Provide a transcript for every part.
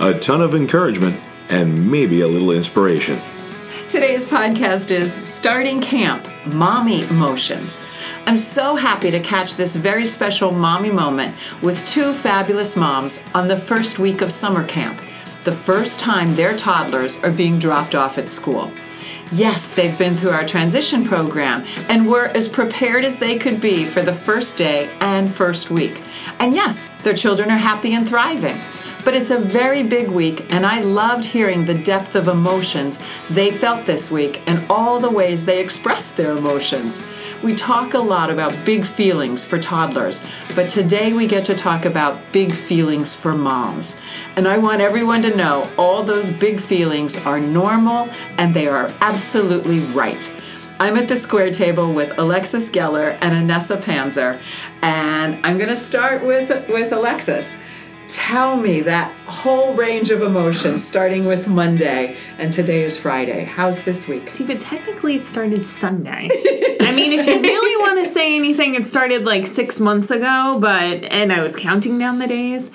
a ton of encouragement, and maybe a little inspiration. Today's podcast is Starting Camp Mommy Emotions. I'm so happy to catch this very special mommy moment with two fabulous moms on the first week of summer camp, the first time their toddlers are being dropped off at school. Yes, they've been through our transition program and were as prepared as they could be for the first day and first week. And yes, their children are happy and thriving. But it's a very big week, and I loved hearing the depth of emotions they felt this week and all the ways they expressed their emotions. We talk a lot about big feelings for toddlers, but today we get to talk about big feelings for moms. And I want everyone to know all those big feelings are normal and they are absolutely right. I'm at the square table with Alexis Geller and Anessa Panzer, and I'm going to start with with Alexis tell me that whole range of emotions starting with Monday and today is Friday. How's this week? See, but technically it started Sunday. I mean, if you really want to say anything, it started like six months ago, but, and I was counting down the days.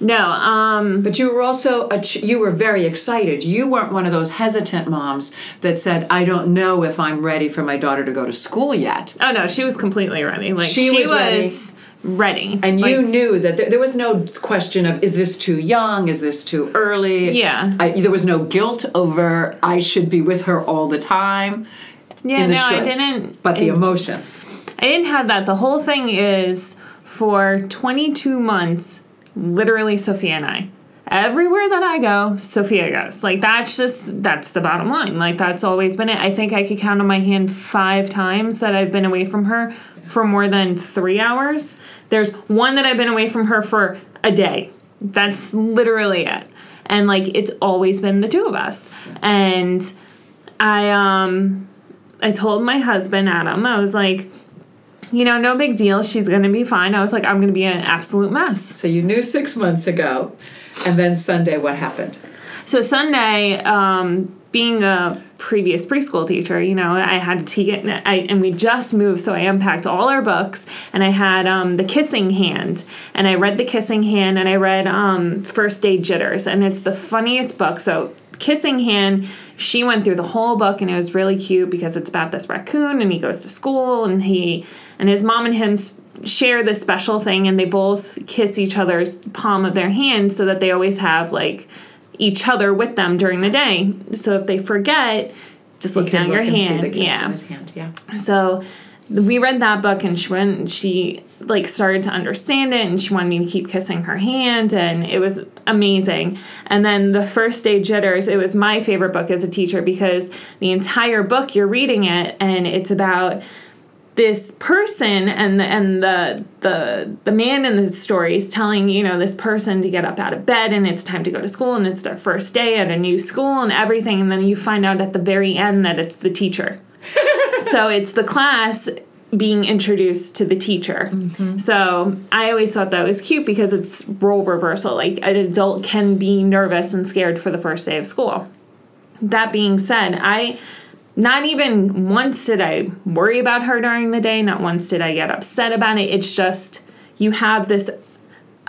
No, um. But you were also, a ch- you were very excited. You weren't one of those hesitant moms that said, I don't know if I'm ready for my daughter to go to school yet. Oh no, she was completely ready. Like, she, she was, was ready. And like, you knew that there, there, was no question of is this too young? Is this too early? Yeah. I, there was no guilt over I should be with her all the time. Yeah, no, shoulds, I didn't. But the emotions. I didn't have that. The whole thing is for 22 months, literally Sophia and I. Everywhere that I go, Sophia goes. Like that's just that's the bottom line. Like that's always been it. I think I could count on my hand five times that I've been away from her for more than three hours. There's one that I've been away from her for a day. That's literally it. And like it's always been the two of us. And I um I told my husband Adam, I was like, you know, no big deal. She's going to be fine. I was like, I'm going to be an absolute mess. So you knew six months ago. And then Sunday, what happened? So Sunday, um, being a previous preschool teacher, you know, I had to it, I, and we just moved, so I unpacked all our books, and I had um, the Kissing Hand, and I read the Kissing Hand, and I read um, First Day Jitters, and it's the funniest book. So Kissing Hand, she went through the whole book, and it was really cute because it's about this raccoon, and he goes to school, and he and his mom and him share this special thing, and they both kiss each other's palm of their hand so that they always have like each other with them during the day. So if they forget, just look down look your hand. yeah. hand. Yeah. So we read that book and she went and she like started to understand it and she wanted me to keep kissing her hand and it was amazing and then the first day jitters it was my favorite book as a teacher because the entire book you're reading it and it's about this person and the, and the the the man in the story is telling you know this person to get up out of bed and it's time to go to school and it's their first day at a new school and everything. And then you find out at the very end that it's the teacher. So it's the class being introduced to the teacher. Mm-hmm. so i always thought that was cute because it's role reversal. Like an adult can be nervous and scared for the first day of school. That being said i not even once did I worry about her during the day, not once did I get upset about it. It's just you have this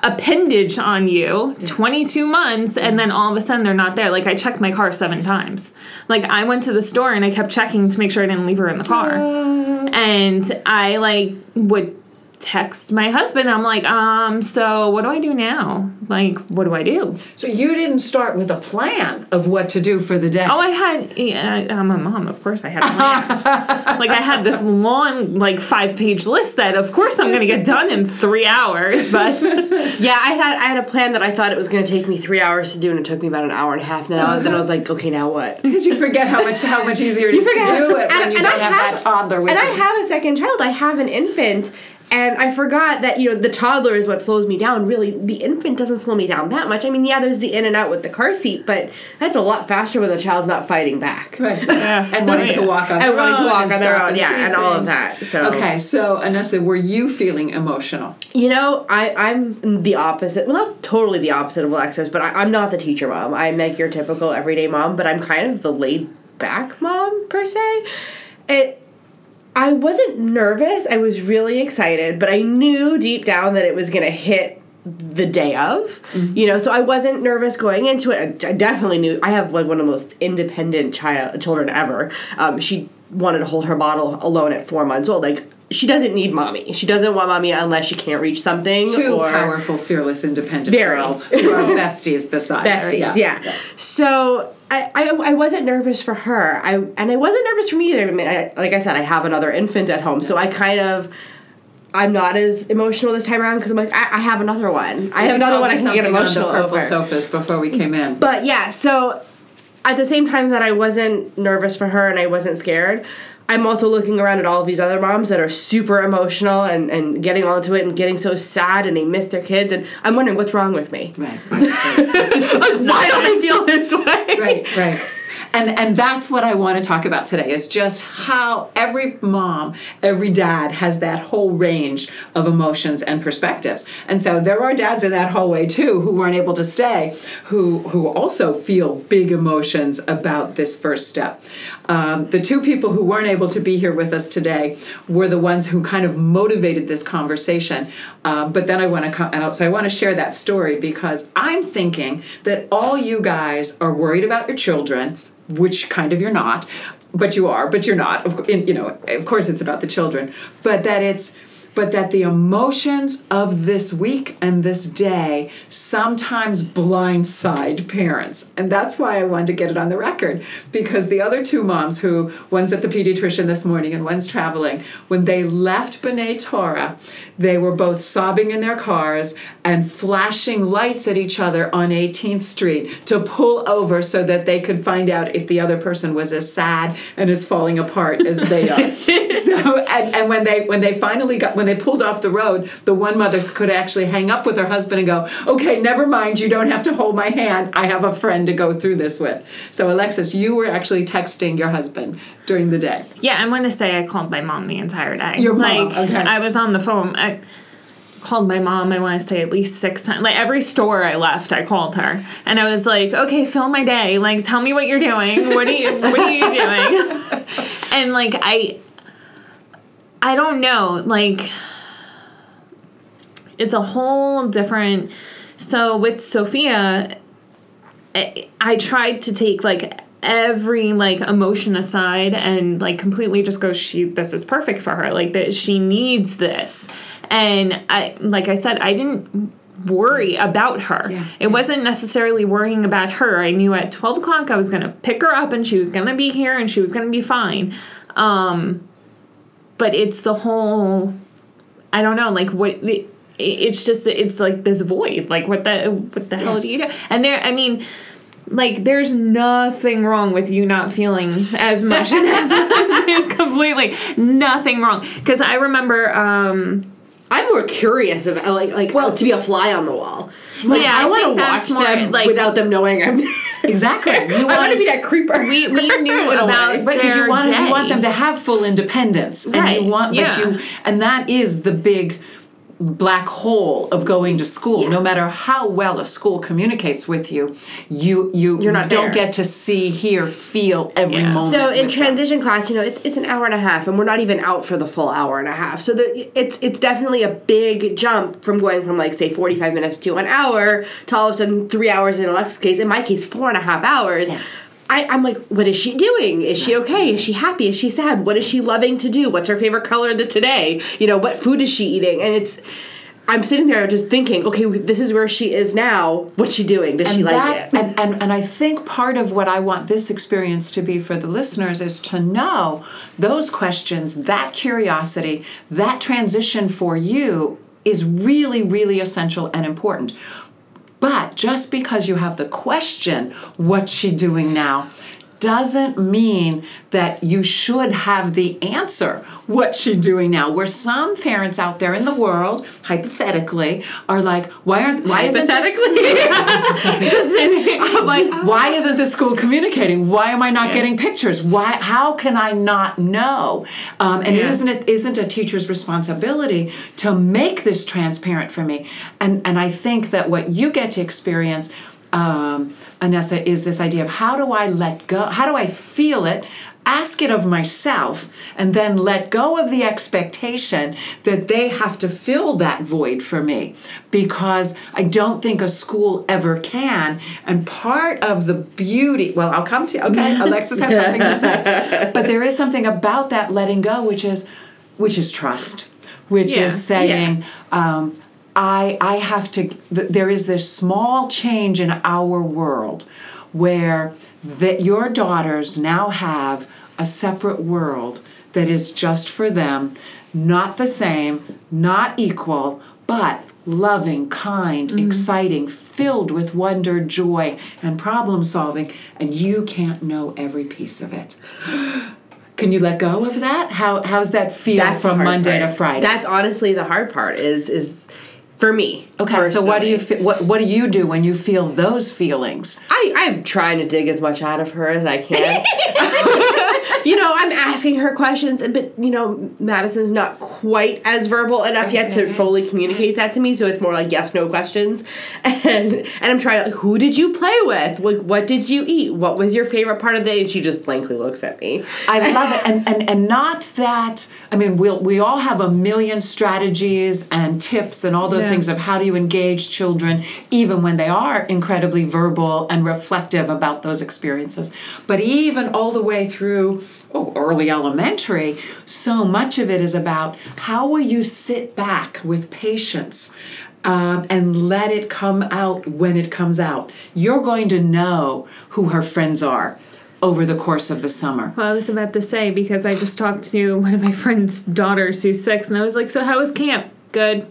appendage on you yeah. 22 months and then all of a sudden they're not there like i checked my car seven times like i went to the store and i kept checking to make sure i didn't leave her in the car uh. and i like would text my husband. I'm like, um, so what do I do now? Like, what do I do? So you didn't start with a plan of what to do for the day. Oh, I had. Yeah, I'm a mom. Of course, I had a plan. like I had this long, like five page list that, of course, I'm going to get done in three hours. But Yeah, I had I had a plan that I thought it was going to take me three hours to do, and it took me about an hour and a half. Now, then I was like, okay, now what? Because you forget how much how much easier it is to do it when you don't have, that toddler with and you. I have a second child. I have an infant, and I forgot that you know the toddler is what slows me down. Really, the infant doesn't slow me down that much. I mean, yeah, there's the in and out with the car seat, but that's a lot faster when the child's not fighting back. Right. Yeah. And wanting to walk on And their wanting to own walk and on their own, yeah, see and all of that, so- Okay, so Anessa, were you feeling emotional? You know, I, I'm the opposite. Well, not totally the opposite of Alexis, but I, I'm not the teacher mom. I'm like your typical everyday mom, but I'm kind of the laid back mom, per se. It. I wasn't nervous. I was really excited, but I knew deep down that it was going to hit the day of. You know, so I wasn't nervous going into it. I, definitely knew. I have like one of the most independent child children ever. Um, she wanted to hold her bottle alone at four months old. Like she doesn't need mommy. She doesn't want mommy unless she can't reach something. Two powerful, fearless, independent Very. girls who are besties besides. besties. Yeah. So. I, I, I wasn't nervous for her. I and I wasn't nervous for me either. I mean, I, like I said, I have another infant at home, so I kind of I'm not as emotional this time around because I'm like I, I have another one. I have another one I can get emotional on the purple over. sofas before we came in. But yeah, so at the same time that I wasn't nervous for her and I wasn't scared, I'm also looking around at all of these other moms that are super emotional and, and getting onto it and getting so sad and they miss their kids and I'm wondering what's wrong with me. right, right, right. Why don't I feel this way? right right and and that's what i want to talk about today is just how every mom every dad has that whole range of emotions and perspectives. And so there are dads in that hallway too who weren't able to stay who who also feel big emotions about this first step. Um, the two people who weren't able to be here with us today were the ones who kind of motivated this conversation. Um, but then i want to come and so i want to share that story because i'm thinking that all you guys are worried about your children which kind of you're not, but you are, but you're not. Of, you know, of course, it's about the children, but that it's, but that the emotions of this week and this day sometimes blindside parents, and that's why I wanted to get it on the record because the other two moms, who one's at the pediatrician this morning and one's traveling, when they left B'nai Torah, they were both sobbing in their cars and flashing lights at each other on 18th Street to pull over so that they could find out if the other person was as sad and as falling apart as they are. so and, and when they when they finally got when they pulled off the road, the one mother could actually hang up with her husband and go, "Okay, never mind. You don't have to hold my hand. I have a friend to go through this with." So Alexis, you were actually texting your husband during the day. Yeah, I'm going to say I called my mom the entire day. Your mom, like, okay. I was on the phone. I called my mom. I want to say at least six times. Like every store I left, I called her, and I was like, "Okay, film my day. Like, tell me what you're doing. What are you What are you doing?" and like I, I don't know. Like, it's a whole different. So with Sophia, I, I tried to take like every like emotion aside and like completely just go she this is perfect for her like that she needs this and i like i said i didn't worry about her Yeah, it wasn't necessarily worrying about her i knew at 12 o'clock i was going to pick her up and she was going to be here and she was going to be fine um but it's the whole i don't know like what it's just it's like this void like what the what the hell do you do and there i mean like there's nothing wrong with you not feeling as much as there's completely nothing wrong because i remember um I'm more curious of like like well to be a fly on the wall. Like Yeah, I I, want to watch more, them like- without them knowing I'm. Exactly. You I want wanna be that creeper. we we knew about. Right, because you want you want them to have full independence, and you want, but you, and that is the big black hole of going to school. No matter how well a school communicates with you, you you You're not don't there. get to see, hear, feel every Yeah. moment. So in with them. transition class, you know, it's it's an hour and a half, and we're not even out for the full hour and a half. So the, it's it's definitely a big jump from going from like say forty five minutes to an hour to all of a sudden three hours in Alexa's case. In my case, four and a half hours. Yes. I, I'm like, what is she doing? Is she okay? Is she happy? Is she sad? What is she loving to do? What's her favorite color the today? You know, what food is she eating? And it's, I'm sitting there just thinking, okay, this is where she is now. What's she doing? Does she like that, it? And, and, and I think part of what I want this experience to be for the listeners is to know those questions, that curiosity, that transition for you is really, really essential and important. But just because you have the question, what's she doing now? Doesn't mean that you should have the answer. What's she doing now? Where some parents out there in the world, hypothetically, are like, why aren't why isn't this I'm like, why isn't the school communicating? Why am I not getting pictures? Why? How can I not know? Um, and Yeah. isn't it isn't a teacher's responsibility to make this transparent for me? And and I think that what you get to experience, um, Anessa, is this idea of how do I let go? How do I feel it? Ask it of myself, and then let go of the expectation that they have to fill that void for me, because I don't think a school ever can. And part of the beauty, well, I'll come to you. Okay, Alexis has something to say, but there is something about that letting go, which is, which is trust, which Yeah. is saying. Um, I, I have to, th- there is this small change in our world where that your daughters now have a separate world that is just for them, not the same, not equal, but loving, kind, mm-hmm. exciting, filled with wonder, joy, and problem solving, and you can't know every piece of it. Can you let go of that? How how's that feel that's from Monday part. to Friday? That's honestly the hard part. Is is for me. Okay, so what do you personally. fe- what what do you do when you feel those feelings? I, I'm trying to dig as much out of her as I can. you know, I'm asking her questions, but you know, Madison's not quite as verbal enough yet to fully communicate that to me. So it's more like yes, no questions, and and I'm trying. Like, who did you play with? Like, what did you eat? What was your favorite part of the day? And she just blankly looks at me. I love it, and and and not that. I mean, we will we all have a million strategies and tips and all those Yeah. things of how do you engage children, even when they are incredibly verbal and reflective about those experiences. But even all the way through oh, early elementary, so much of it is about how will you sit back with patience. Um, and let it come out when it comes out. You're going to know who her friends are over the course of the summer. Well, I was about to say because I just talked to one of my friend's daughters who's six, and I was like, "So how was camp? Good."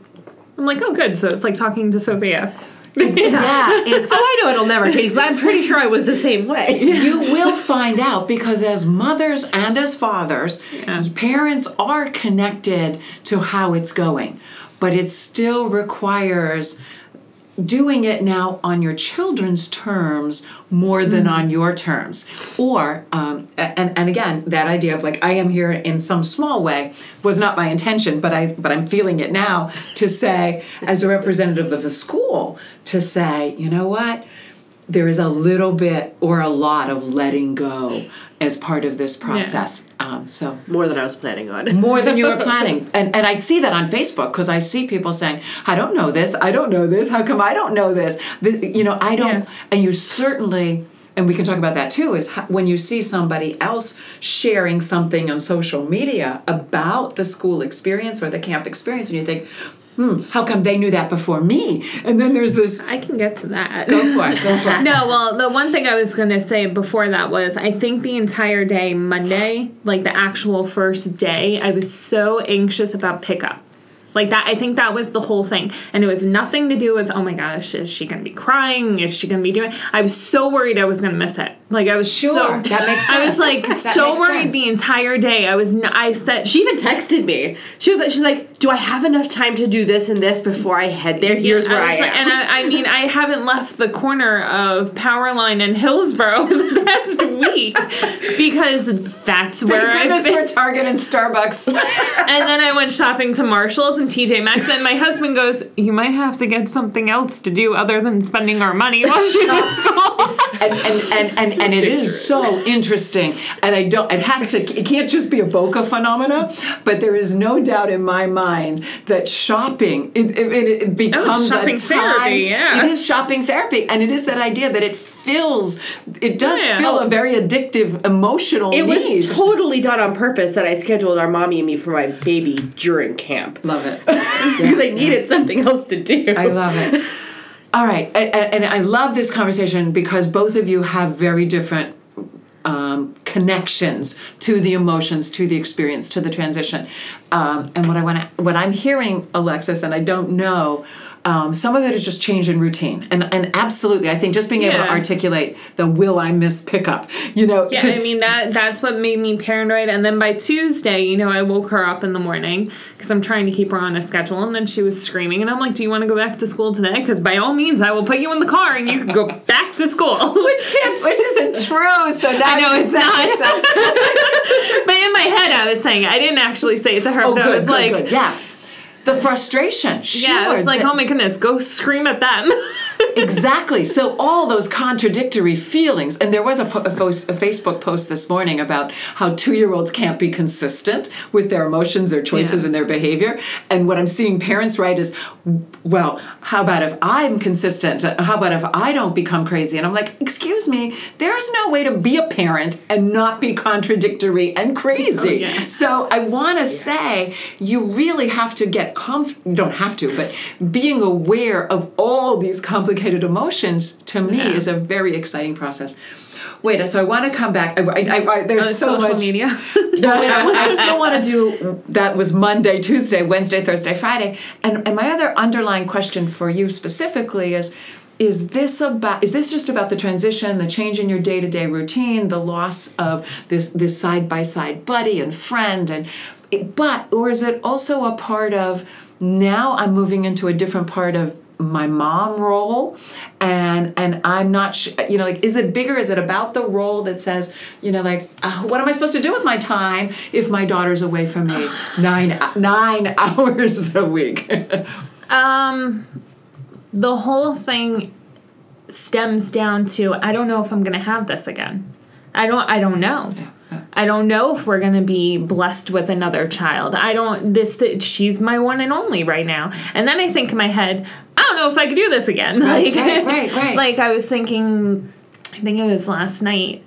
I'm like, "Oh, good." So it's like talking to Sophia. Yeah, it's Oh, I know it'll never change. Because I'm pretty sure I was the same way. you will find out because as mothers and as fathers, Yeah. parents are connected to how it's going, but it still requires doing it now on your children's terms more than on your terms. Or um, and, and again that idea of like i am here in some small way was not my intention but i but i'm feeling it now to say as a representative of the school to say you know what there is a little bit or a lot of letting go as part of this process um, so More than I was planning on. more than you were planning. And and I see that on Facebook because I see people saying, "I don't know this. I don't know this. How come I don't know this?" The, you know, I don't. Yeah. And you certainly. And we can talk about that too. Is when you see somebody else sharing something on social media about the school experience or the camp experience, and you think, "Hmm, how come they knew that before me?" And then there's this. I can get to that. Go for it. Go for it. No, well, the one thing I was going to say before that was I think the entire day, Monday, like the actual first day, I was so anxious about pickup. Like that, I think that was the whole thing. And it was nothing to do with, oh my gosh, is she going to be crying? Is she going to be doing? I was so worried I was going to miss it. Like I was Sure, so. that makes sense. I was like That so worried sense. the entire day. I was, n- I said, She even texted me. She was like, she's like, do I have enough time to do this and this before I head there? Here's where I, was am. like- and I, I mean, I haven't left the corner of Powerline and Hillsboro the past week because that's where Thank I've goodness been. for Target and Starbucks. And then I went shopping to Marshalls and TJ Maxx, and my husband goes, "You might have to get something else to do other than spending our money while she's at school." and, and, and, and and it dangerous. is so interesting. And I don't. It has to. It can't just be a Boca phenomena, but there is no doubt in my mind that shopping it, it, it oh, becomes shopping a time. therapy, yeah. It is shopping therapy, and it is that idea that it fills. It does Yeah. fill a very addictive emotional It need. was totally done on purpose that I scheduled our mommy and me for my baby during camp. Love it. because I needed something else to do. I love it. All right, and, and I love this conversation because both of you have very different um, connections to the emotions, to the experience, to the transition. Um, and what I want to, what I'm hearing, Alexis, and I don't know. Um, some of it is just change in routine, and and absolutely, I think just being able to articulate the "will I miss pickup," you know, Yeah, I mean that that's what made me paranoid. And then by Tuesday, you know, I woke her up in the morning because I'm trying to keep her on a schedule. And then she was screaming, and I'm like, "Do you want to go back to school today? Because by all means, I will put you in the car and you can go back to school." which can't, which isn't true. So now I know it's not. yourself- but in my head, I was saying I didn't actually say it to her. Oh, but good, I was good, like, good. yeah. The frustration, sure. yeah, it's like, that- oh my goodness, go scream at them. exactly. So all those contradictory feelings, and there was a, po- a, post, a Facebook post this morning about how two-year-olds can't be consistent with their emotions, their choices, Yeah. and their behavior. And what I'm seeing parents write is, "Well, how about if I'm consistent? How about if I don't become crazy?" And I'm like, "Excuse me, there's no way to be a parent and not be contradictory and crazy." Oh, yeah. So I want to say you really have to get comf. You don't have to, but being aware of all these complicated emotions to me Yeah. is a very exciting process. Wait, so I want to come back. I, I, I, there's Uh, so social much. media. No, wait, I, want- I still want to do that was Monday, Tuesday, Wednesday, Thursday, Friday. And and my other underlying question for you specifically is is this about is this just about the transition, the change in your day-to-day routine, the loss of this this side-by-side buddy and friend and but or is it also a part of now I'm moving into a different part of my mom role and and i'm not sh- you know like is it bigger is it about the role that says you know like uh, what am i supposed to do with my time if my daughter's away from me nine nine hours a week Um, the whole thing stems down to I don't know if I'm gonna have this again. I don't. I don't know. I don't know if we're gonna be blessed with another child. I don't. This she's my one and only right now. And then I think in my head, I don't know if I could do this again. Like, right, right, right. like I was thinking. I think it was last night.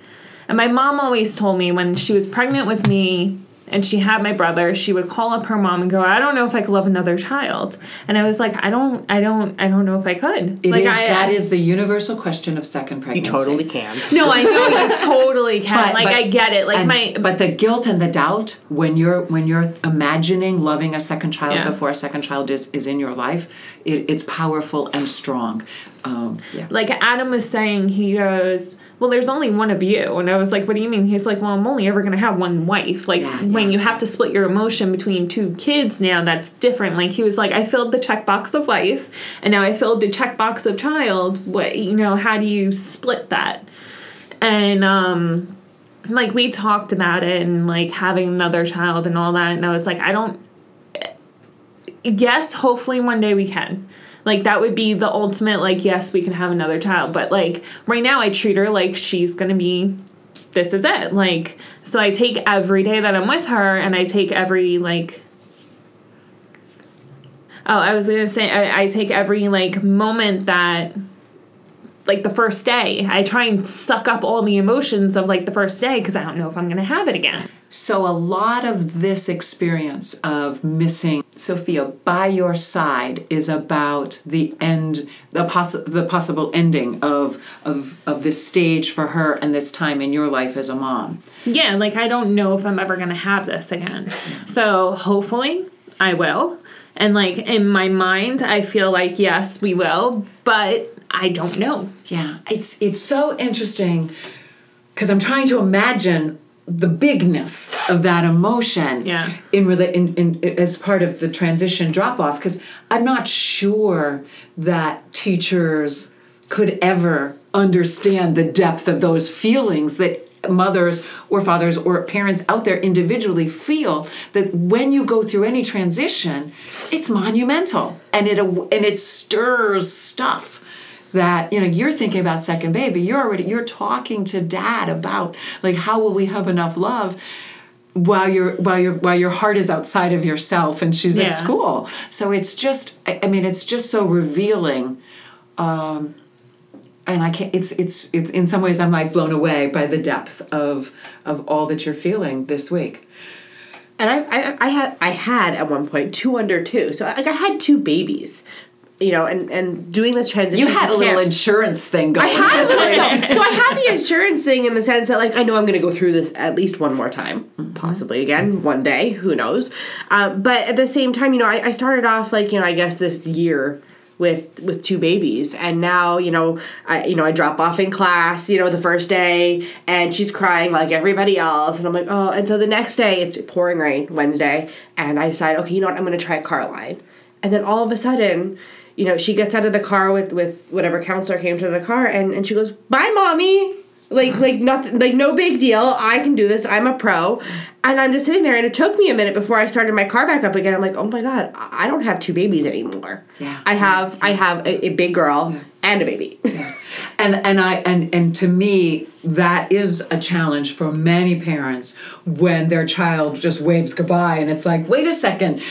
And my mom always told me when she was pregnant with me and she had my brother, she would call up her mom and go, "I don't know if I could love another child." And I was like, "I don't, I don't, I don't know if I could." It is like I, that is the universal question of second pregnancy You totally can. No, I know you totally can. But- like but- I get it. Like and- my but the guilt and the doubt when you're when you're imagining loving a second child Yeah. before a second child is is in your life it, it's powerful and strong um, yeah like Adam was saying, he goes, "Well, there's only one of you," and I was like, "What do you mean?" He's like, "Well, I'm only ever gonna have one wife. Like Yeah, when yeah. you have to split your emotion between two kids now, that's different." Like he was like, "I filled the checkbox of wife, and now I filled the checkbox of child. What you know? How do you split that?" And um, like we talked about it and like having another child and all that, and I was like, I don't. Yes, hopefully one day we can. Like that would be the ultimate like yes, we can have another child, but like right now I treat her like she's going to be this is it. Like so I take every day that I'm with her and I take every like Oh, I was to say I, I take every like moment that like the first day. I try and suck up all the emotions of like the first day because I don't know if I'm to have it again. So, a lot of this experience of missing Sophia by your side is about the end, the, poss- the possible ending of, of, of this stage for her and this time in your life as a mom. Yeah, like I don't know if I'm ever gonna have this again. So hopefully I will. And like in my mind, I feel like yes, we will, but I don't know. Yeah, it's it's so interesting because I'm trying to imagine the bigness of that emotion Yeah. in, rela- in, in as part of the transition drop off because I'm not sure that teachers could ever understand the depth of those feelings that mothers or fathers or parents out there individually feel that when you go through any transition it's monumental and it and it stirs stuff that you know you're thinking about second baby you're already you're talking to dad about like how will we have enough love while your while your while your heart is outside of yourself and she's Yeah. at school so it's just I, mean it's just so revealing um and I can't it's it's it's in some ways I'm like blown away by the depth of of all that you're feeling this week And I, I, I had, I had at one point two under two. So like I had two babies, you know, and and doing this transition. you had a little insurance thing going I had. So I had the insurance thing in the sense that like I know I'm going to go through this at least one more time, possibly again one day. Who knows? Um, but at the same time, you know, I, I started off like you know I guess this year with with two babies and now you know I you know I drop off in class you know the first day and she's crying like everybody else and I'm like oh and so the next day it's pouring rain Wednesday and I decide okay you know what I'm gonna try Carline and then all of a sudden you know she gets out of the car with with whatever counselor came to the car and and she goes bye mommy. Like like nothing like no big deal. I can do this. I'm a pro. And I'm just sitting there and it took me a minute before I started my car back up again. I'm like oh my god I don't have two babies anymore. Yeah. I have I have a, a big girl and a baby. And and I and and to me that is a challenge for many parents when their child just waves goodbye and it's like wait a second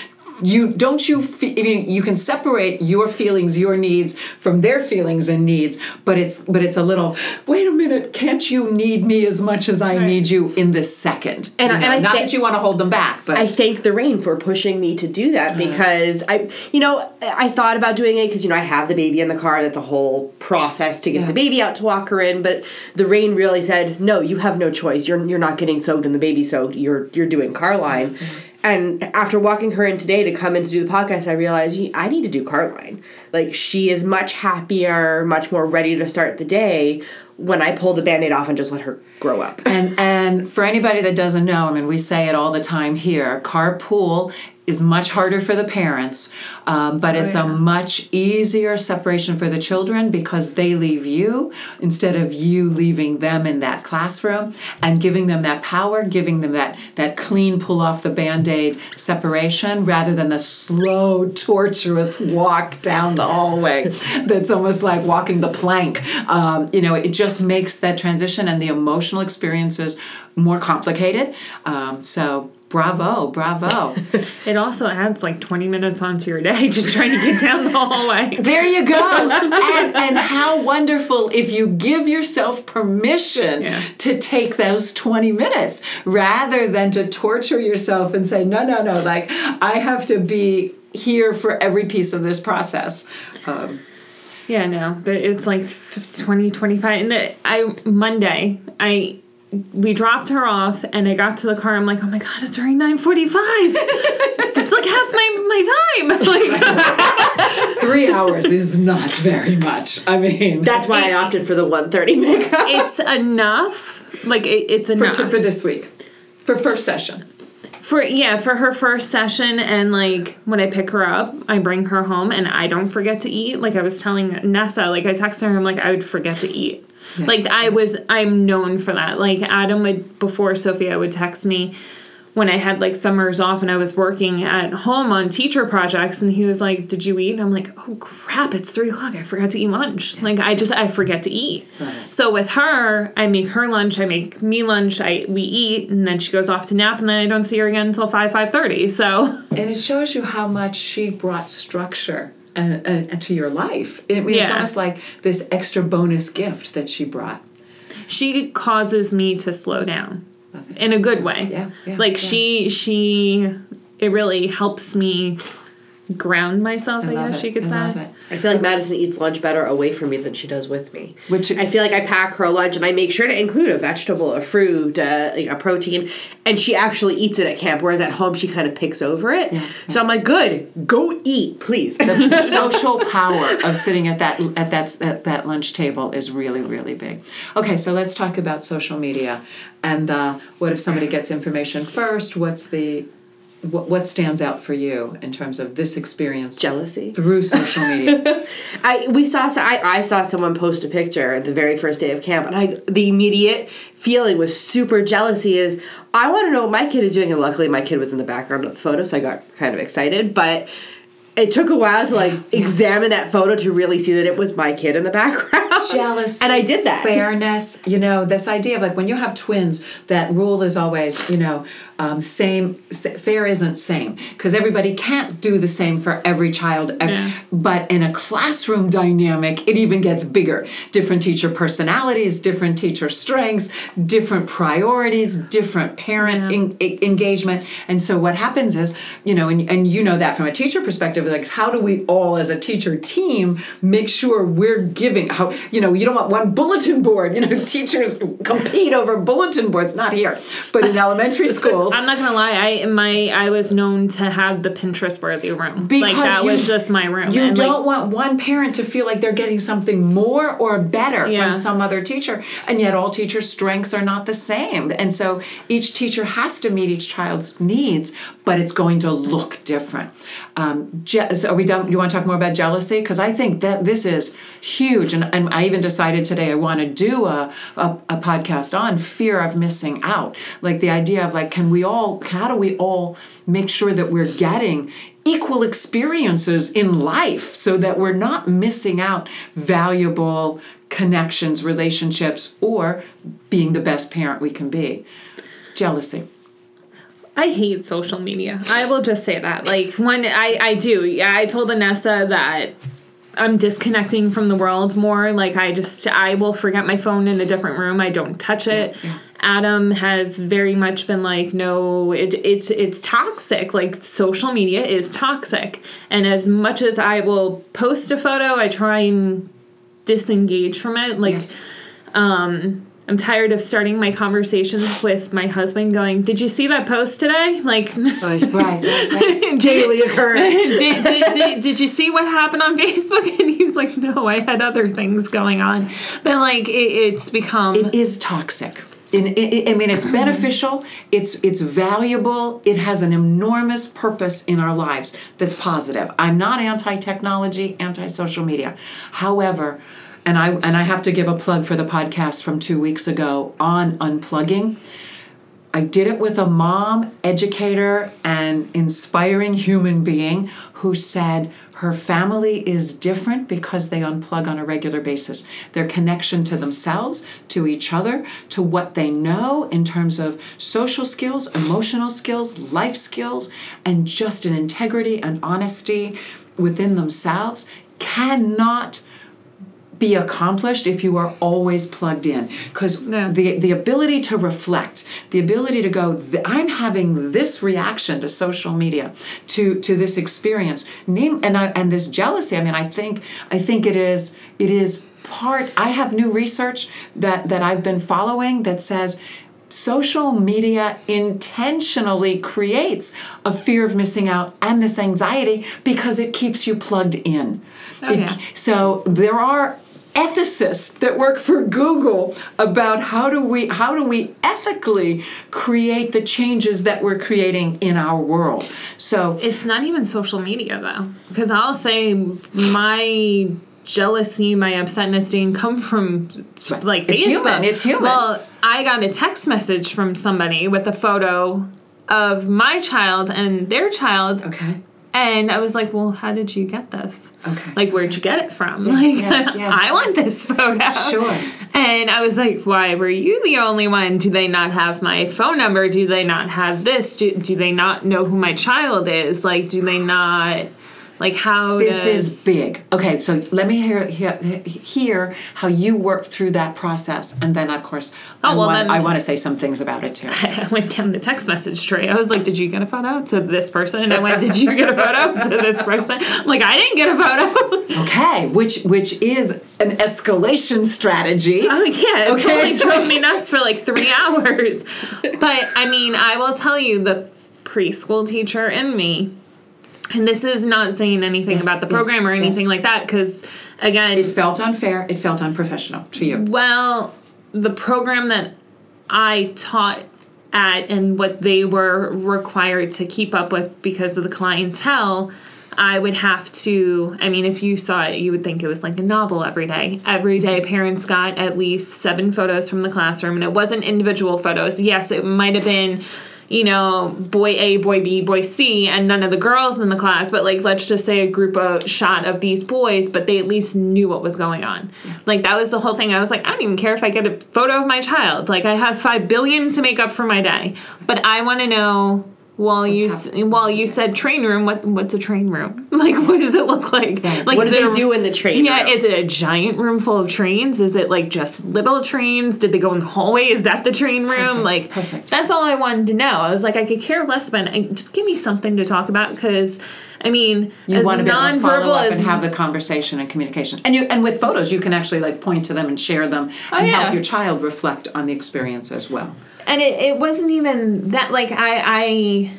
you don't you fe- I mean you can separate your feelings your needs from their feelings and needs but it's but it's a little wait a minute can't you need me as much as I need you in this second And You know, and I not thi- that you want to hold them back but I thank the rain for pushing me to do that because I, you know, I thought about doing it because you know I have the baby in the car. That's a whole process to get Yeah. the baby out to walk her in. But the rain really said, no, you have no choice. You're you're not getting soaked and the baby soaked. You're you're doing Carline. Mm-hmm. And after walking her in today to come in to do the podcast, I realized I need to do Carline. Like she is much happier, much more ready to start the day when I pull the band-aid off and just let her grow up. and and for anybody that doesn't know, I mean, we say it all the time here. Carpool is much harder for the parents, um, but it's a much easier separation for the children because they leave you instead of you leaving them in that classroom and giving them that power, giving them that that clean pull off the band-aid separation rather than the slow, torturous walk down the hallway that's almost like walking the plank. Um, you know, it just makes that transition and the emotional experiences more complicated. Um, so bravo, bravo. It also adds like 20 minutes onto your day just trying to get down the hallway. There you go. and, and how wonderful if you give yourself permission Yeah. to take those 20 minutes rather than to torture yourself and say, no, no, no, like I have to be here for every piece of this process. Um, Yeah, no, but it's like 20, 25. And I, Monday, I, we dropped her off and I got to the car. I'm like, oh my God, it's already 945. It's like half my, my time. Like, three hours is not very much. I mean, That's why I opted for the 130 minute. it's enough. Like, it, it's for, enough. for this week, for first session. For yeah, for her first session and like when I pick her up, I bring her home and I don't forget to eat. Like I was telling Nessa, like I texted her, I'm like I would forget to eat. Like I was I'm known for that. Like Adam would before Sophia would text me when I had like summers off and I was working at home on teacher projects and he was like, Did you eat? And I'm like, Oh crap, it's three o'clock. I forgot to eat lunch. Like I just I forget to eat. So with her, I make her lunch, I make me lunch, I we eat, and then she goes off to nap and then I don't see her again until five, five thirty. So And it shows you how much she brought structure and, and, to your life. I mean, it's almost like this extra bonus gift that she brought. she causes me to slow down in a good way. Yeah, yeah, like yeah. she she it really helps me ground myself, I, love guess it. you could I say. love it. I feel like Madison eats lunch better away from me than she does with me. Which- I feel like I pack her lunch and I make sure to include a vegetable, a fruit, uh, like a protein, and she actually eats it at camp. Whereas at home, she kind of picks over it. So I'm like, good, go eat, please. The social power of sitting at that at that at that lunch table is really really big. Okay, so let's talk about social media and uh, what if somebody gets information first? What's the what, what stands out for you in terms of this experience Jealousy. through social media? I we saw I, I saw someone post a picture the very first day of camp, and I the immediate feeling was super jealousy. Is I want to know what my kid is doing, and luckily my kid was in the background of the photo, so I got kind of excited. But it took a while to like examine that photo to really see that it was my kid in the background. jealousy and I did that. fairness you know this idea of like when you have twins that rule is always you know um, same fair isn't same because everybody can't do the same for every child Yeah. but in a classroom dynamic it even gets bigger different teacher personalities different teacher strengths different priorities different parent Yeah. en- engagement and so what happens is you know and, and you know that from a teacher perspective like how do we all as a teacher team make sure we're giving how you know you don't want one bulletin board you know teachers compete over bulletin boards not here but in elementary I'm not gonna lie. I my I was known to have the Pinterest worthy room. like that you- was just my room. You And, don't want one parent to feel like they're getting something more or better Yeah. from some other teacher, and yet all teachers' strengths are not the same. And so each teacher has to meet each child's needs, but it's going to look different. Um, je- so are we done? Do you want to talk more about jealousy? Because I think that this is huge, and, and I even decided today I want to do a, a a podcast on fear of missing out, like the idea of like, can we all? How do we all make sure that we're getting equal experiences in life so that we're not missing out valuable connections, relationships, or being the best parent we can be. Jealousy. I hate social media. I will just say that. Like when I I do. Yeah, I told Anessa that I'm disconnecting from the world more. Like I just I will forget my phone in a different room. I don't touch it. yeah. Adam has very much been like, no, it, it's it's toxic. Like social media is toxic, and as much as I will post a photo, I try and disengage from it. Like Yes. Um, I'm tired of starting my conversations with my husband going, Did you see that post today? Like, right, right. Daily occurrence. did, did, did, did you see what happened on Facebook? And he's like, No, I had other things going on. But like, it, it's become. It is toxic. In, i I mean, it's mm-hmm. beneficial. It's it's valuable. It has an enormous purpose in our lives that's positive. I'm not anti-technology, anti-social media. However, and I and I have to give a plug for the podcast from two weeks ago on unplugging. I did it with a mom, educator, and inspiring human being who said her family is different because they unplug on a regular basis. Their connection to themselves, to each other, to what they know in terms of social skills, emotional skills, life skills, and just an integrity and honesty within themselves cannot be accomplished if you are always plugged in because Yeah. the the ability to reflect the ability to go i'm having this reaction to social media to to this experience name and I, and this jealousy i mean i think i think it is it is part i have new research that that i've been following that says social media intentionally creates a fear of missing out and this anxiety because it keeps you plugged in Oh, It- yeah. so there are ethicists that work for Google about how do we how do we ethically create the changes that we're creating in our world. So It's not even social media though, because I'll say my jealousy, my upsetness didn't come from like It's Facebook. human, it's human. Well, I got a text message from somebody with a photo of my child and their child, okay. And I was like, "Well, how did you get this? Okay, Like, where'd you get it from? like, yeah, yeah. I want this photo. Sure. And I was like, why were you the only one? Do they not have my phone number? Do they not have this? Do, do they not know who my child is? Like, do they not, like, how This does... is big. Okay, so let me hear, hear hear how you worked through that process, and then of course oh, I Oh, well, want then- I want to say some things about it too. I went down the text message tree. I was like, did you get a photo to this person? And I went, did you get a photo to this person? I'm like, I didn't get a photo. Okay, which which is an escalation strategy. Like, yeah, it Okay. totally drove me nuts for like three hours. But I mean, I will tell you, the preschool teacher in me, and this is not saying anything Yes, about the yes, program or anything yes. like that, because again, It felt unfair. It felt unprofessional to you. well, the program that I taught at and what they were required to keep up with because of the clientele, I would have to. I mean, if you saw it, you would think it was like a novel every day. Every day, mm-hmm. parents got at least seven photos from the classroom, and it wasn't individual photos. Yes, it might have been. You know, boy A, boy B, boy C, and none of the girls in the class, but like let's just say a group of shot of these boys, but they at least knew what was going on. Like that was the whole thing. I was like, I don't even care if I get a photo of my child. Like I have five billion to make up for my day, but I want to know. While you s while you said train room, what what's a train room? Like, what does it look like? Like, what do they a- do in the train yeah, room? is it a giant room full of trains? Is it like just little trains? Did they go in the hallway? Is that the train room? Perfect, like, perfect. That's all I wanted to know. I was like, I could care less, but just give me something to talk about because, I mean, You as want to be able to follow up and have the conversation and communication. And you and with photos, you can actually like point to them and share them oh, and Oh, yeah. help your child reflect on the experience as well. And it, it wasn't even that like I I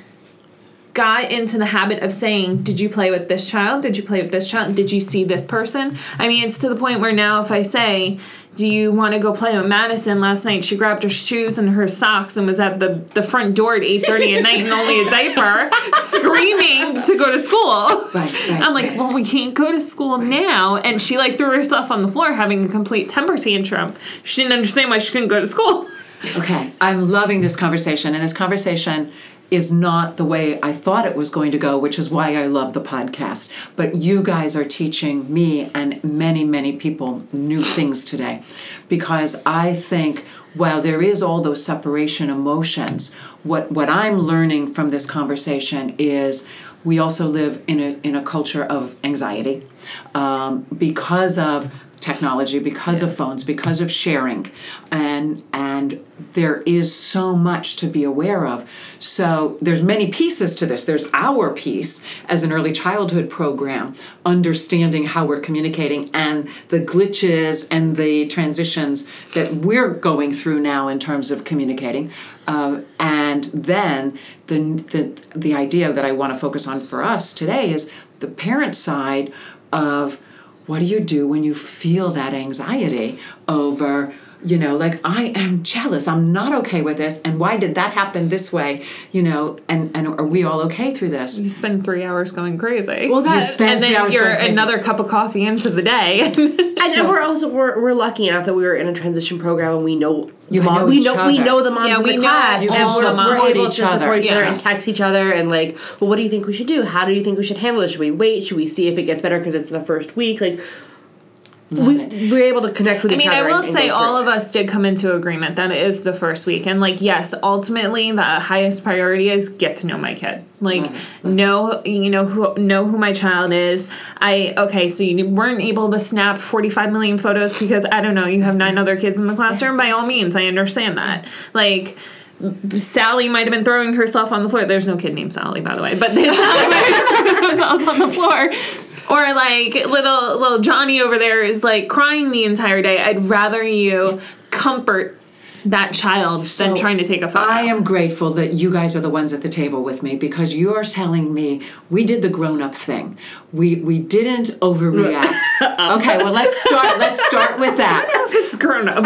got into the habit of saying, Did you play with this child? Did you play with this child? Did you see this person? I mean, it's to the point where now if I say, Do you want to go play with Madison? Last night she grabbed her shoes and her socks and was at the, the front door at 8.30 at night in only a diaper, screaming to go to school. Right, right, I'm like, right. well, we can't go to school now. And she like threw herself on the floor having a complete temper tantrum. She didn't understand why she couldn't go to school. Okay, I'm loving this conversation, and this conversation is not the way I thought it was going to go, which is why I love the podcast. But you guys are teaching me and many, many people new things today because I think while there is all those separation emotions, what, what I'm learning from this conversation is we also live in a, in a culture of anxiety um, because of technology because of phones because of sharing and and there is so much to be aware of. So there's many pieces to this. There's our piece as an early childhood program understanding how we're communicating and the glitches and the transitions that we're going through now in terms of communicating. Uh, and then the, the the idea that I want to focus on for us today is the parent side of what do you do when you feel that anxiety over you know like i am jealous i'm not okay with this and why did that happen this way you know and and are we all okay through this You spend three hours going crazy. Well, that- You spend and three then hours you're going crazy. another cup of coffee into the day. And then we're also we're, we're lucky enough that we were in a transition program and we know You mom- know we each know we know the moms Yeah, in we the know class and we're, support we're able each to other. support each other and text each other and like well what do you think we should do? How do you think we should handle it? Should we wait? Should we see if it gets better because it's the first week? Like we, we're able to connect with each other. I mean, I will say all of us did come into agreement that it is the first week. And like, yes, ultimately the highest priority is get to know my kid. Like love know you know who know who my child is. I okay, so you weren't able to snap 45 million photos because I don't know, you have nine other kids in the classroom. By all means, I understand that. Like Sally might have been throwing herself on the floor. There's no kid named Sally, by the way, but Sally might have been throwing herself on the floor. Or like little little Johnny over there is like crying the entire day. I'd rather you comfort that child than So, trying to take a photo. I am grateful that you guys are the ones at the table with me because you're telling me we did the grown-up thing. We we didn't overreact. okay, well let's start let's start with that. it's grown up.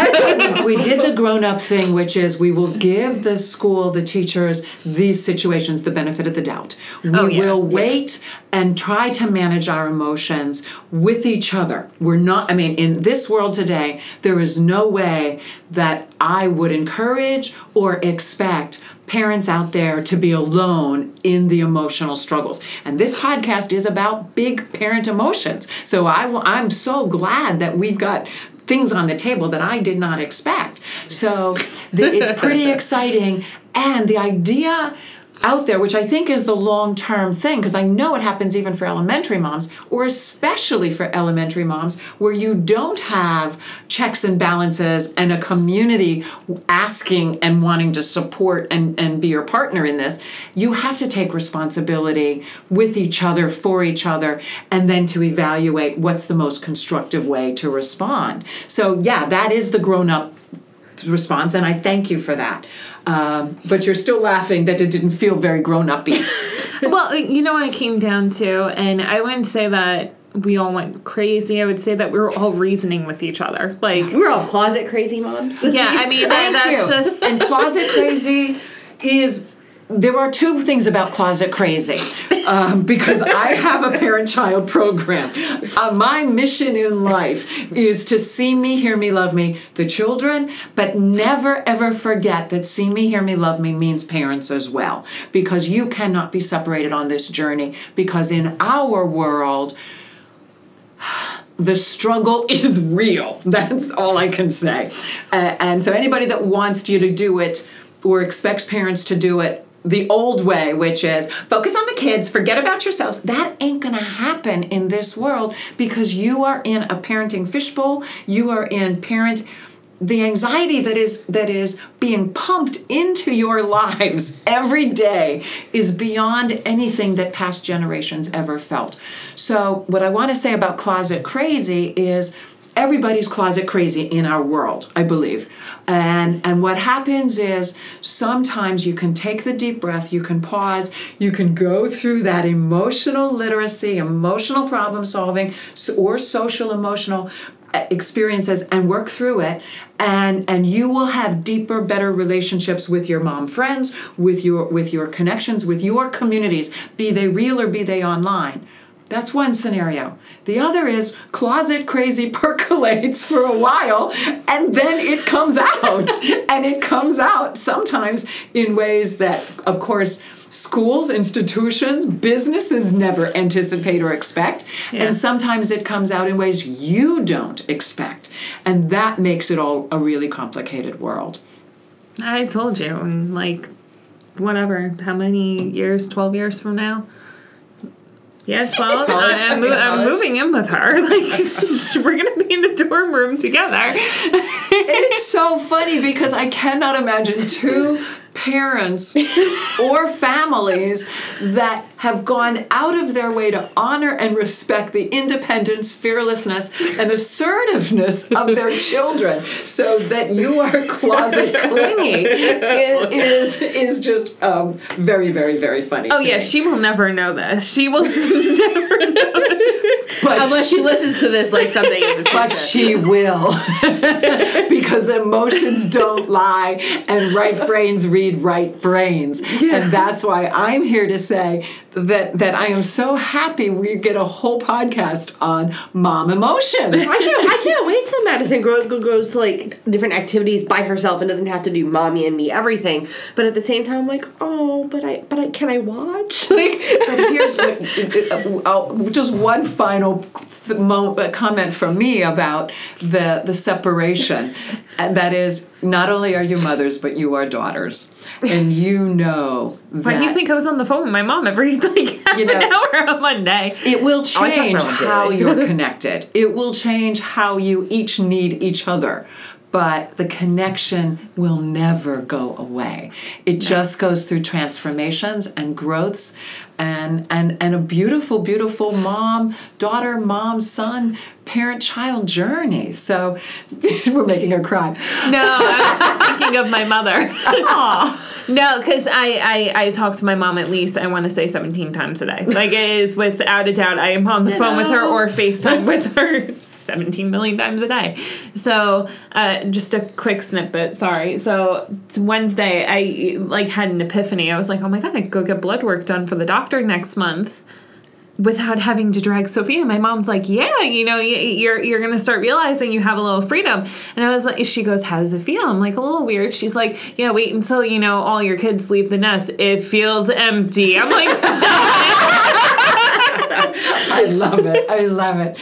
we did the grown up thing, which is we will give the school, the teachers, these situations the benefit of the doubt. Oh, we Oh, yeah. will wait and try to manage our emotions with each other. We're not, I mean, in this world today, there is no way that I would encourage or expect parents out there to be alone in the emotional struggles. And this podcast is about big parent emotions. So I, am so glad that we've got things on the table that I did not expect. So the, it's pretty exciting. And the idea out there, which I think is the long term thing, because I know it happens even for elementary moms, or especially for elementary moms, where you don't have checks and balances and a community asking and wanting to support and, and be your partner in this. You have to take responsibility with each other, for each other, and then to evaluate what's the most constructive way to respond. So, yeah, that is the grown up response, and I thank you for that. Um, but you're still laughing that it didn't feel very grown up well, you know what it came down to, and I wouldn't say that we all went crazy. I would say that we were all reasoning with each other. Like, we're all closet crazy moms yeah, week. I mean, that, that's just. and closet crazy is there are two things about Closet Crazy um, because I have a parent child program. Uh, my mission in life is to see me, hear me, love me, the children, but never ever forget that see me, hear me, love me means parents as well because you cannot be separated on this journey because in our world, the struggle is real. That's all I can say. Uh, and so, anybody that wants you to do it or expects parents to do it the old way, which is focus on the kids, forget about yourselves, that ain't gonna happen in this world because you are in a parenting fishbowl, you are in parent the anxiety that is that is being pumped into your lives every day is beyond anything that past generations ever felt. So what I want to say about closet crazy is everybody's closet crazy in our world i believe. And and what happens is sometimes you can take the deep breath you can pause you can go through that emotional literacy emotional problem solving or social emotional uh, experiences and work through it. And and you will have deeper better relationships with your mom friends with your with your connections with your communities be they real or be they online that's one scenario. The other is closet crazy percolates for a while and then it comes out. and it comes out sometimes in ways that, of course, schools, institutions, businesses never anticipate or expect. Yeah. And sometimes it comes out in ways you don't expect. And that makes it all a really complicated world. I told you, like, whatever, how many years, 12 years from now? Yeah, 12. I, am mo- I'm moving in with her. Like, we're going to be in the dorm room together. and it's so funny because I cannot imagine two parents or families that have gone out of their way to honor and respect the independence, fearlessness, and assertiveness of their children so that you are closet clingy is, is just um, very, very, very funny. Oh, yeah, me. she will never know this. She will never know this. But Unless she, she listens to this like something in the future. But she will. because emotions don't lie and right brains read right brains. Yeah. And that's why I'm here to say that that I am so happy we get a whole podcast on mom emotions. I can't, I can't wait till Madison grows, goes to like different activities by herself and doesn't have to do mommy and me everything. But at the same time, I'm like, oh, but I, but I, can I watch? Like, but here's what, uh, just one final comment from me about the the separation, and that is not only are you mothers, but you are daughters, and you know that. Why do you think I was on the phone with my mom every like half you know, an hour on Monday? It will oh, change oh, how you're connected. It will change how you each need each other but the connection will never go away. It no. just goes through transformations and growths. And and and a beautiful beautiful mom daughter mom son parent child journey. So we're making her cry. No i was just thinking of my mother no because I, I i talk to my mom at least i want to say 17 times a day. Like it is without a doubt i am on the phone with her or facetime with her 17 million times a day. So uh, just a quick snippet sorry. So wednesday i like had an epiphany. I was like oh my god i go get blood work done for the doctor next month without having to drag Sophia. My mom's like, "Yeah, you know, you're you're gonna start realizing you have a little freedom." And I was like, she goes, "How does it feel?" I'm like, "A little weird." She's like, "Yeah, wait until you know all your kids leave the nest. It feels empty." I'm like, Stop it. I love it. I love it.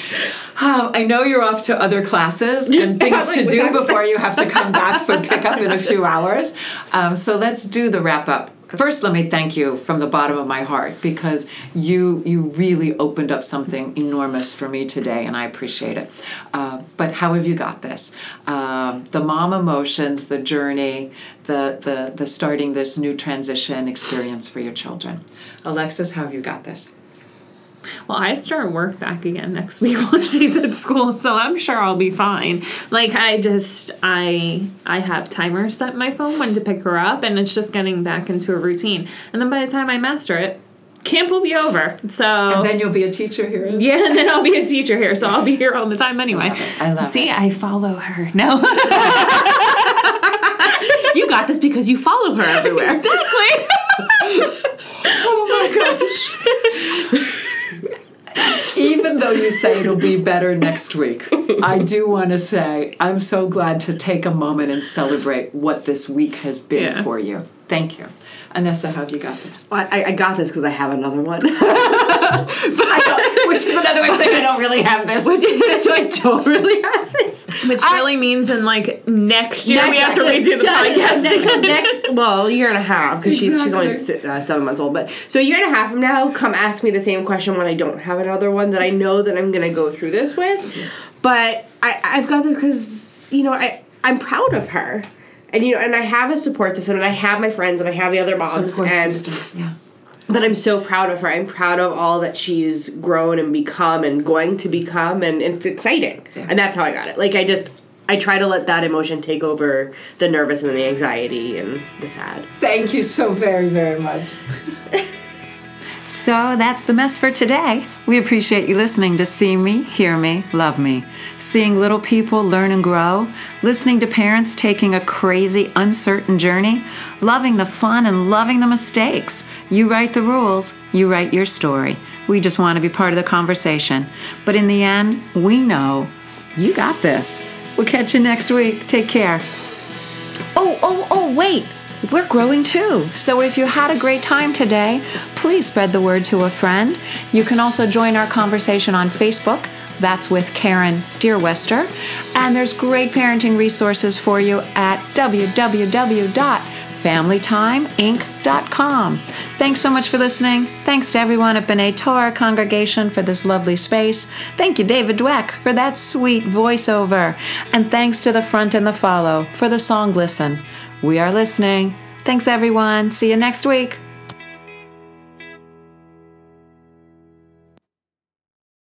Um, I know you're off to other classes and things to do before you have to come back for pickup in a few hours. Um, so let's do the wrap up. First, let me thank you from the bottom of my heart because you you really opened up something enormous for me today, and I appreciate it. Uh, but how have you got this? Um, the mom emotions, the journey, the the the starting this new transition experience for your children. Alexis, how have you got this? Well, I start work back again next week while she's at school, so I'm sure I'll be fine. Like I just I I have timers set my phone when to pick her up and it's just getting back into a routine. And then by the time I master it, camp will be over. So And then you'll be a teacher here. Yeah, and then I'll be a teacher here, so I'll be here all the time anyway. I love, I love See, it. I follow her. No. you got this because you follow her everywhere. exactly. oh my gosh. Even though you say it'll be better next week, I do want to say I'm so glad to take a moment and celebrate what this week has been Yeah. for you. Thank you. Anessa, how have you got this? I, I got this because I have another one. I don't, which is another way of saying I don't really have this. so I don't really have this. Which I- really means in like next year we Next- have to redo the podcast Next, next, well, year and a half because she's she's only uh, seven months old. But so a year and a half from now, come ask me the same question when I don't have another one that I know that I'm gonna go through this with. But I I've got this because you know I I'm proud of her. And you know, and I have a support system, and I have my friends, and I have the other moms, Support and system. Yeah. but I'm so proud of her. I'm proud of all that she's grown and become and going to become, and, and it's exciting. And that's how I got it. Like I just, I try to let that emotion take over the nervous and the anxiety and the sad. Thank you so very, very much. so that's the mess for today. We appreciate you listening to See Me, Hear Me, Love Me. Seeing little people learn and grow, listening to parents taking a crazy, uncertain journey, loving the fun and loving the mistakes. You write the rules, you write your story. We just want to be part of the conversation. But in the end, we know you got this. We'll catch you next week. Take care. Oh, oh, oh, wait. We're growing too. So if you had a great time today, please spread the word to a friend. You can also join our conversation on Facebook. That's with Karen Deerwester. And there's great parenting resources for you at www.familytimeinc.com. Thanks so much for listening. Thanks to everyone at B'nai Torah congregation for this lovely space. Thank you, David Dweck, for that sweet voiceover. And thanks to the front and the follow for the song Listen. We are listening. Thanks, everyone. See you next week.